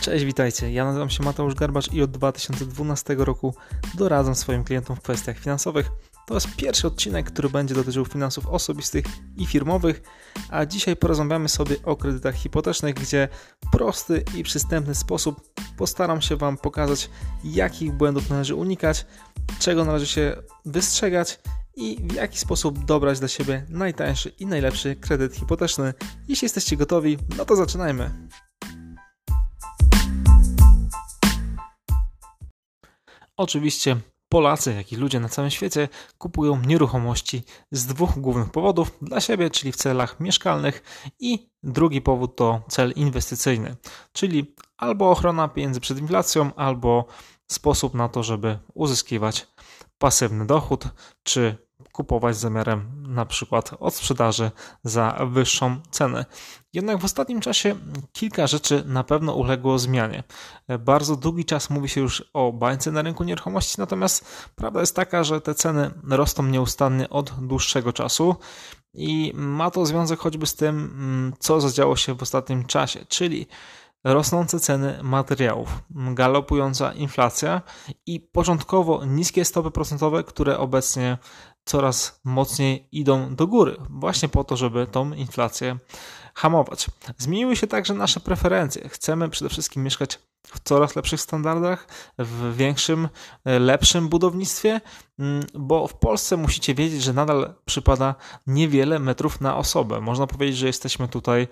Cześć, witajcie. Ja nazywam się Mateusz Garbacz i od 2012 roku doradzam swoim klientom w kwestiach finansowych. To jest pierwszy odcinek, który będzie dotyczył finansów osobistych i firmowych, a dzisiaj porozmawiamy sobie o kredytach hipotecznych, gdzie w prosty i przystępny sposób postaram się Wam pokazać, jakich błędów należy unikać, czego należy się wystrzegać i w jaki sposób dobrać dla siebie najtańszy i najlepszy kredyt hipoteczny. Jeśli jesteście gotowi, no to zaczynajmy. Oczywiście Polacy, jak i ludzie na całym świecie kupują nieruchomości z dwóch głównych powodów dla siebie, czyli w celach mieszkalnych i drugi powód to cel inwestycyjny, czyli albo ochrona pieniędzy przed inflacją, albo sposób na to, żeby uzyskiwać pasywny dochód, czy kupować z zamiarem na przykład od sprzedaży za wyższą cenę. Jednak w ostatnim czasie kilka rzeczy na pewno uległo zmianie. Bardzo długi czas mówi się już o bańce na rynku nieruchomości, natomiast prawda jest taka, że te ceny rosną nieustannie od dłuższego czasu i ma to związek choćby z tym, mm, co zadziało się w ostatnim czasie, czyli rosnące ceny materiałów, galopująca inflacja i początkowo niskie stopy procentowe, które obecnie coraz mocniej idą do góry, właśnie po to, żeby tą inflację hamować. Zmieniły się także nasze preferencje. Chcemy przede wszystkim mieszkać w coraz lepszych standardach, w większym, e, lepszym budownictwie, mm, bo w Polsce musicie wiedzieć, że nadal przypada niewiele metrów na osobę. Można powiedzieć, że jesteśmy tutaj e,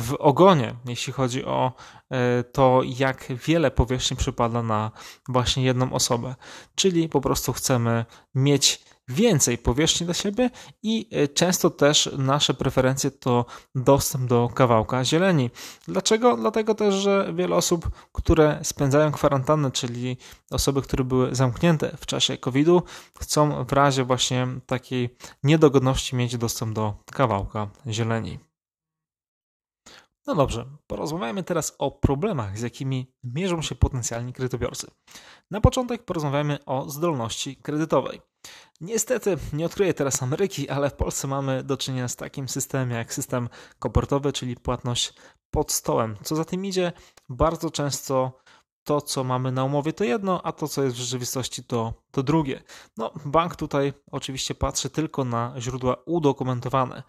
w ogonie, jeśli chodzi o e, to, jak wiele powierzchni przypada na właśnie jedną osobę. Czyli po prostu chcemy mieć więcej powierzchni dla siebie i e, często też nasze preferencje to dostęp do kawałka zieleni. Dlaczego? Dlatego też, że wiele osób, które spędzają kwarantannę, czyli osoby, które były zamknięte w czasie COVID-u, chcą w razie właśnie takiej niedogodności mieć dostęp do kawałka zieleni. No dobrze, porozmawiajmy teraz o problemach, z jakimi mierzą się potencjalni kredytobiorcy. Na początek porozmawiamy o zdolności kredytowej. Niestety nie odkryję teraz Ameryki, ale w Polsce mamy do czynienia z takim systemem jak system kopertowy, czyli płatność pod stołem. Co za tym idzie, bardzo często to, co mamy na umowie, to jedno, a to, co jest w rzeczywistości, to, to drugie. No, bank tutaj oczywiście patrzy tylko na źródła udokumentowane.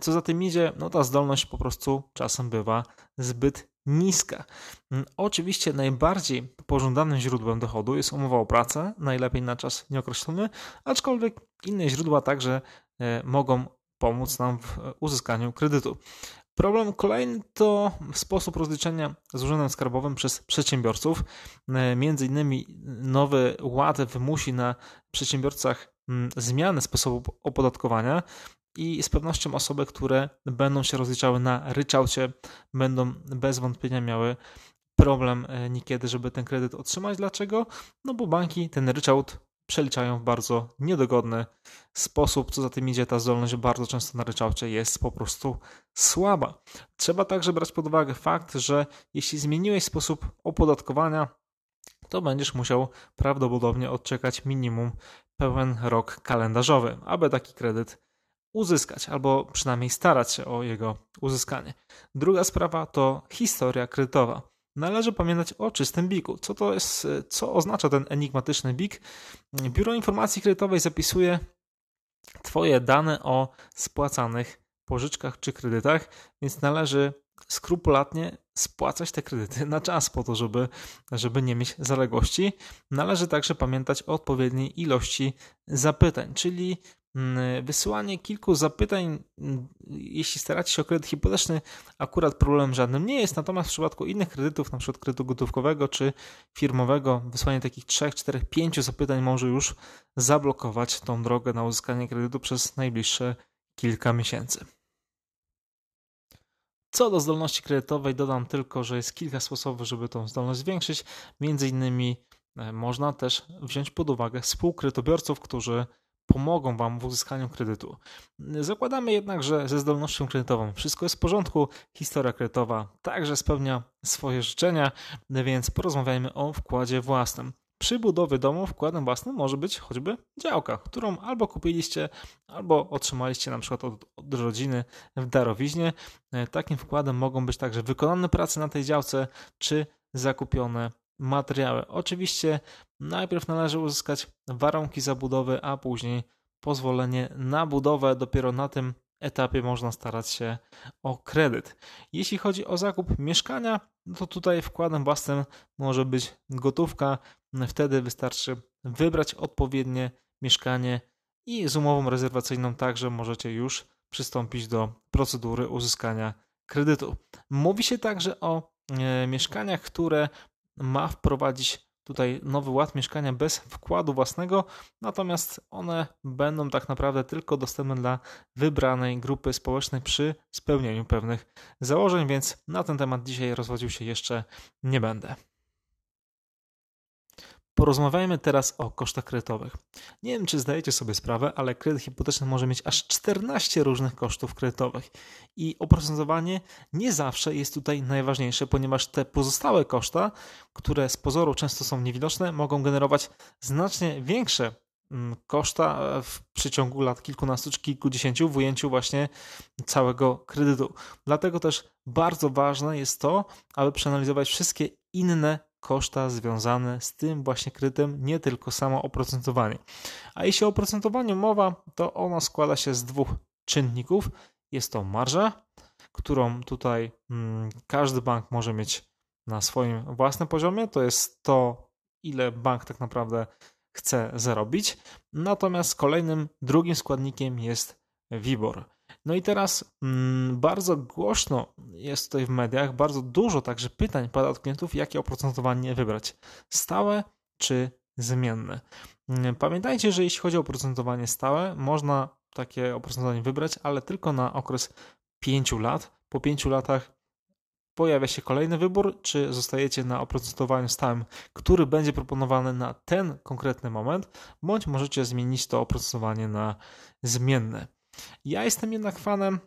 Co za tym idzie, no ta zdolność po prostu czasem bywa zbyt niska. Mm, oczywiście najbardziej pożądanym źródłem dochodu jest umowa o pracę, najlepiej na czas nieokreślony, aczkolwiek inne źródła także e, mogą pomóc nam w e, uzyskaniu kredytu. Problem kolejny to sposób rozliczenia z urzędem skarbowym przez przedsiębiorców. E, między innymi nowy ład wymusi na przedsiębiorcach mm, zmianę sposobu opodatkowania i z pewnością osoby, które będą się rozliczały na ryczałcie, będą bez wątpienia miały problem e, niekiedy, żeby ten kredyt otrzymać. Dlaczego? No bo banki ten ryczałt przeliczają w bardzo niedogodny sposób. Co za tym idzie, ta zdolność bardzo często na ryczałcie jest po prostu słaba. Trzeba także brać pod uwagę fakt, że jeśli zmieniłeś sposób opodatkowania, to będziesz musiał prawdopodobnie odczekać minimum pełen rok kalendarzowy, aby taki kredyt uzyskać, albo przynajmniej starać się o jego uzyskanie. Druga sprawa to historia kredytowa. Należy pamiętać o czystym biku. Co to jest, co oznacza ten enigmatyczny bik? Biuro Informacji Kredytowej zapisuje Twoje dane o spłacanych pożyczkach czy kredytach, więc należy skrupulatnie spłacać te kredyty na czas po to, żeby, żeby nie mieć zaległości. Należy także pamiętać o odpowiedniej ilości zapytań, czyli wysyłanie kilku zapytań, mm, jeśli staracie się o kredyt hipoteczny, akurat problemem żadnym nie jest, natomiast w przypadku innych kredytów, np. kredytu gotówkowego czy firmowego, wysłanie takich 3, 4, 5 zapytań może już zablokować tą drogę na uzyskanie kredytu przez najbliższe kilka miesięcy. Co do zdolności kredytowej, dodam tylko, że jest kilka sposobów, żeby tą zdolność zwiększyć. Między innymi e, można też wziąć pod uwagę współkredytobiorców, którzy pomogą Wam w uzyskaniu kredytu. Zakładamy jednak, że ze zdolnością kredytową wszystko jest w porządku, historia kredytowa także spełnia swoje życzenia, więc porozmawiajmy o wkładzie własnym. Przy budowie domu wkładem własnym może być choćby działka, którą albo kupiliście, albo otrzymaliście na przykład od, od od rodziny w darowiźnie. E, takim wkładem mogą być także wykonane prace na tej działce czy zakupione materiały. Oczywiście najpierw należy uzyskać warunki zabudowy, a później pozwolenie na budowę. Dopiero na tym etapie można starać się o kredyt. Jeśli chodzi o zakup mieszkania, to tutaj wkładem własnym może być gotówka. Wtedy wystarczy wybrać odpowiednie mieszkanie i z umową rezerwacyjną także możecie już przystąpić do procedury uzyskania kredytu. Mówi się także o e, mieszkaniach, które ma wprowadzić tutaj nowy ład mieszkania bez wkładu własnego, natomiast one będą tak naprawdę tylko dostępne dla wybranej grupy społecznej przy spełnieniu pewnych założeń, więc na ten temat dzisiaj rozwodził się jeszcze nie będę. Porozmawiajmy teraz o kosztach kredytowych. Nie wiem, czy zdajecie sobie sprawę, ale kredyt hipoteczny może mieć aż 14 różnych kosztów kredytowych. I oprocentowanie nie zawsze jest tutaj najważniejsze, ponieważ te pozostałe koszta, które z pozoru często są niewidoczne, mogą generować znacznie większe mm, koszta w przeciągu lat kilkunastu czy kilkudziesięciu w ujęciu właśnie całego kredytu. Dlatego też bardzo ważne jest to, aby przeanalizować wszystkie inne koszta związane z tym właśnie kredytem, nie tylko samo oprocentowanie. A jeśli o oprocentowaniu mowa, to ono składa się z dwóch czynników. Jest to marża, którą tutaj hmm, każdy bank może mieć na swoim własnym poziomie. To jest to, ile bank tak naprawdę chce zarobić. Natomiast kolejnym, drugim składnikiem jest WIBOR. No i teraz mm, bardzo głośno jest tutaj w mediach, bardzo dużo także pytań pada od klientów, jakie oprocentowanie wybrać. Stałe czy zmienne. Mm, pamiętajcie, że jeśli chodzi o oprocentowanie stałe, można takie oprocentowanie wybrać, ale tylko na okres 5 lat. Po 5 latach pojawia się kolejny wybór, czy zostajecie na oprocentowaniu stałym, który będzie proponowany na ten konkretny moment, bądź możecie zmienić to oprocentowanie na zmienne. Ja jestem jednak fanem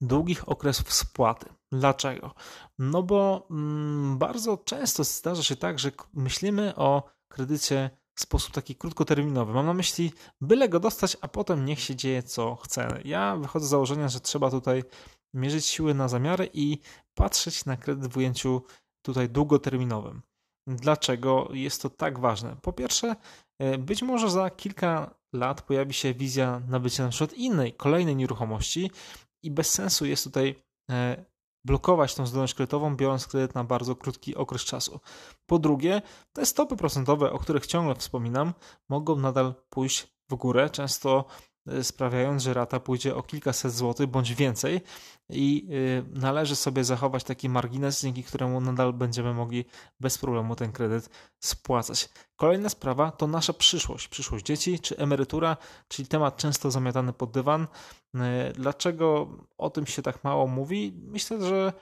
długich okresów spłaty. Dlaczego? No bo mm, bardzo często zdarza się tak, że myślimy o kredycie w sposób taki krótkoterminowy. Mam na myśli, byle go dostać, a potem niech się dzieje co chce. Ja wychodzę z założenia, że trzeba tutaj mierzyć siły na zamiary i patrzeć na kredyt w ujęciu tutaj długoterminowym. Dlaczego jest to tak ważne? Po pierwsze, e, być może za kilka lat pojawi się wizja nabycia na przykład innej, kolejnej nieruchomości i bez sensu jest tutaj e, blokować tą zdolność kredytową, biorąc kredyt na bardzo krótki okres czasu. Po drugie, te stopy procentowe, o których ciągle wspominam, mogą nadal pójść w górę. Często sprawiając, że rata pójdzie o kilkaset złotych bądź więcej i y, należy sobie zachować taki margines, dzięki któremu nadal będziemy mogli bez problemu ten kredyt spłacać. Kolejna sprawa to nasza przyszłość, przyszłość dzieci czy emerytura, czyli temat często zamiatany pod dywan. Y, dlaczego o tym się tak mało mówi? Myślę, że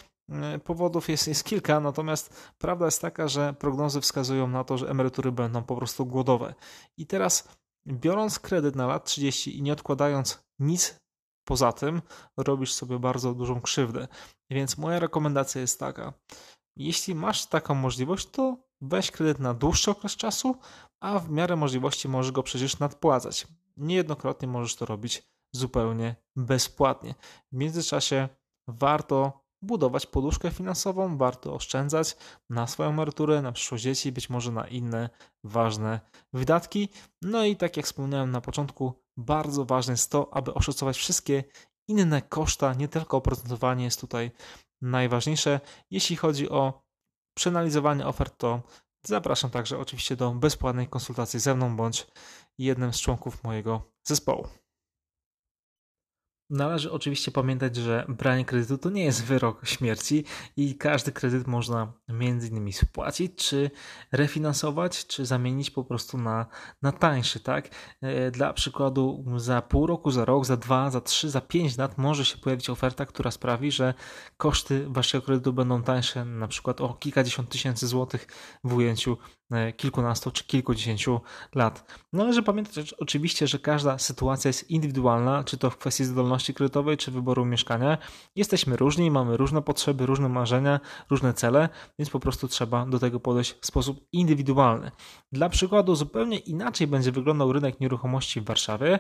Powodów jest, jest kilka, natomiast prawda jest taka, że prognozy wskazują na to, że emerytury będą po prostu głodowe. I teraz Biorąc kredyt na lat 30 i nie odkładając nic poza tym, robisz sobie bardzo dużą krzywdę. Więc moja rekomendacja jest taka: jeśli masz taką możliwość, to weź kredyt na dłuższy okres czasu, a w miarę możliwości możesz go przecież nadpłacać. Niejednokrotnie możesz to robić zupełnie bezpłatnie. W międzyczasie warto budować poduszkę finansową, warto oszczędzać na swoją emeryturę, na przyszłość dzieci, być może na inne ważne wydatki. No i tak jak wspomniałem na początku, bardzo ważne jest to, aby oszacować wszystkie inne koszta, nie tylko oprocentowanie jest tutaj najważniejsze. Jeśli chodzi o przeanalizowanie ofert, to zapraszam także oczywiście do bezpłatnej konsultacji ze mną bądź jednym z członków mojego zespołu. Należy oczywiście pamiętać, że branie kredytu to nie jest wyrok śmierci i każdy kredyt można między innymi spłacić, czy refinansować, czy zamienić po prostu na, na tańszy, tak? E, dla przykładu za pół roku, za rok, za dwa, za trzy, za pięć lat może się pojawić oferta, która sprawi, że koszty waszego kredytu będą tańsze na przykład o kilkadziesiąt tysięcy złotych w ujęciu kilkunastu czy kilkudziesięciu lat. Należy pamiętać oczywiście, że każda sytuacja jest indywidualna, czy to w kwestii zdolności zdolności kredytowej czy wyboru mieszkania. Jesteśmy różni, mamy różne potrzeby, różne marzenia, różne cele, więc po prostu trzeba do tego podejść w sposób indywidualny. Dla przykładu, zupełnie inaczej będzie wyglądał rynek nieruchomości w Warszawie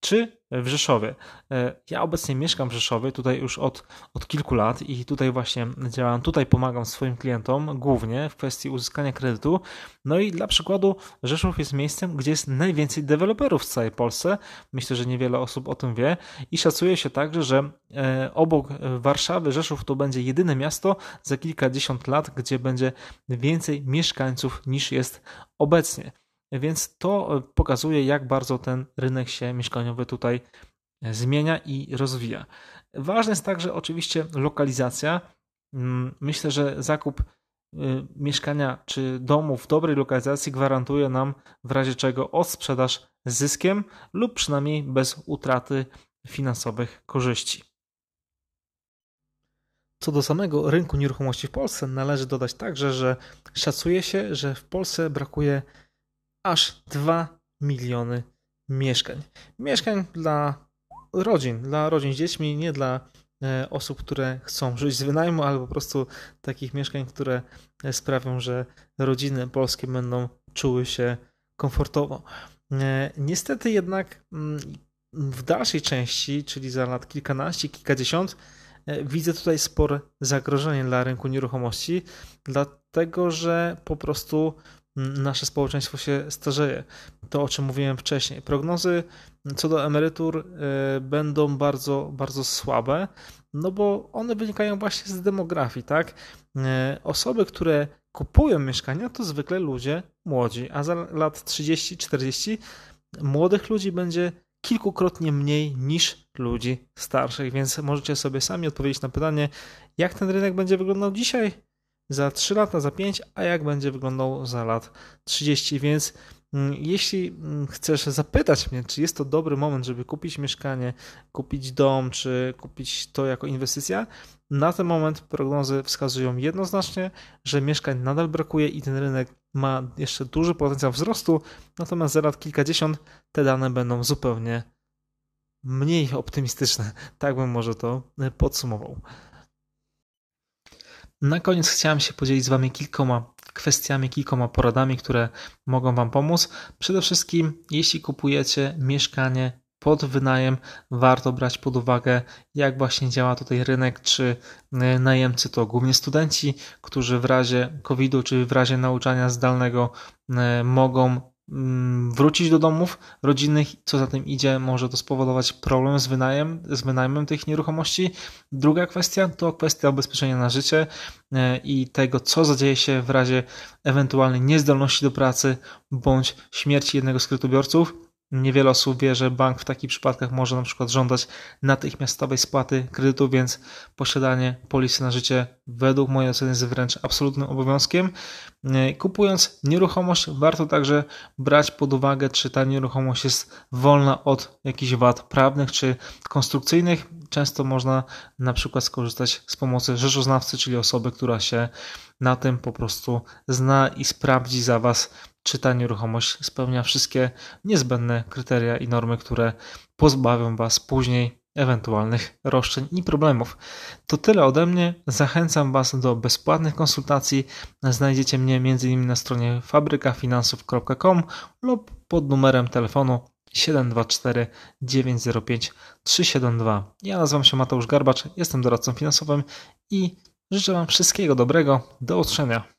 czy w Rzeszowie. E, ja obecnie mieszkam w Rzeszowie, tutaj już od, od kilku lat i tutaj właśnie działam, tutaj pomagam swoim klientom głównie w kwestii uzyskania kredytu. No i dla przykładu Rzeszów jest miejscem, gdzie jest najwięcej deweloperów w całej Polsce. Myślę, że niewiele osób o tym wie i szacuje się także, że e, obok Warszawy Rzeszów to będzie jedyne miasto za kilkadziesiąt lat, gdzie będzie więcej mieszkańców niż jest obecnie. Więc to e, pokazuje, jak bardzo ten rynek się mieszkaniowy tutaj e, zmienia i rozwija. Ważna jest także oczywiście lokalizacja. Mm, myślę, że zakup e, mieszkania czy domu w dobrej lokalizacji gwarantuje nam w razie czego odsprzedaż z zyskiem lub przynajmniej bez utraty finansowych korzyści. Co do samego rynku nieruchomości w Polsce, należy dodać także, że szacuje się, że w Polsce brakuje aż 2 miliony mieszkań. Mieszkań dla rodzin, dla rodzin z dziećmi, nie dla e, osób, które chcą żyć z wynajmu, ale po prostu takich mieszkań, które e, sprawią, że rodziny polskie będą czuły się komfortowo. E, niestety jednak mm, w dalszej części, czyli za lat kilkanaście, kilkadziesiąt, widzę tutaj spore zagrożenie dla rynku nieruchomości, dlatego że po prostu nasze społeczeństwo się starzeje. To, o czym mówiłem wcześniej. Prognozy co do emerytur e, będą bardzo, bardzo słabe, no bo one wynikają właśnie z demografii, tak? E, osoby, które kupują mieszkania, to zwykle ludzie młodzi, a za lat 30-40 młodych ludzi będzie kilkukrotnie mniej niż ludzi starszych, więc możecie sobie sami odpowiedzieć na pytanie, jak ten rynek będzie wyglądał dzisiaj, za 3 lata, za 5, a jak będzie wyglądał za lat 30. Więc mm, jeśli mm, chcesz zapytać mnie, czy jest to dobry moment, żeby kupić mieszkanie, kupić dom, czy kupić to jako inwestycja, na ten moment prognozy wskazują jednoznacznie, że mieszkań nadal brakuje i ten rynek ma jeszcze duży potencjał wzrostu, natomiast za lat kilkadziesiąt te dane będą zupełnie mniej optymistyczne. Tak bym może to e, podsumował. Na koniec chciałem się podzielić z Wami kilkoma kwestiami, kilkoma poradami, które mogą Wam pomóc. Przede wszystkim, jeśli kupujecie mieszkanie pod wynajem, warto brać pod uwagę, jak właśnie działa tutaj rynek, czy y, najemcy to głównie studenci, którzy w razie COVID-u, czy w razie nauczania zdalnego y, mogą wrócić do domów rodzinnych, co za tym idzie, może to spowodować problem z, wynajem, z wynajmem tych nieruchomości. Druga kwestia to kwestia ubezpieczenia na życie e, i tego, co zadzieje się w razie ewentualnej niezdolności do pracy bądź śmierci jednego z kredytobiorców. Niewiele osób wie, że bank w takich przypadkach może na przykład żądać natychmiastowej spłaty kredytu, więc posiadanie polisy na życie według mojej oceny jest wręcz absolutnym obowiązkiem. E, kupując nieruchomość, warto także brać pod uwagę, czy ta nieruchomość jest wolna od jakichś wad prawnych czy konstrukcyjnych. Często można na przykład skorzystać z pomocy rzeczoznawcy, czyli osoby, która się na tym po prostu zna i sprawdzi za Was, czy ta nieruchomość spełnia wszystkie niezbędne kryteria i normy, które pozbawią Was później ewentualnych roszczeń i problemów. To tyle ode mnie. Zachęcam Was do bezpłatnych konsultacji. Znajdziecie mnie m.in. na stronie fabrykafinansów.com lub pod numerem telefonu 724 905 372. Ja nazywam się Mateusz Garbacz, jestem doradcą finansowym i życzę Wam wszystkiego dobrego. Do usłyszenia.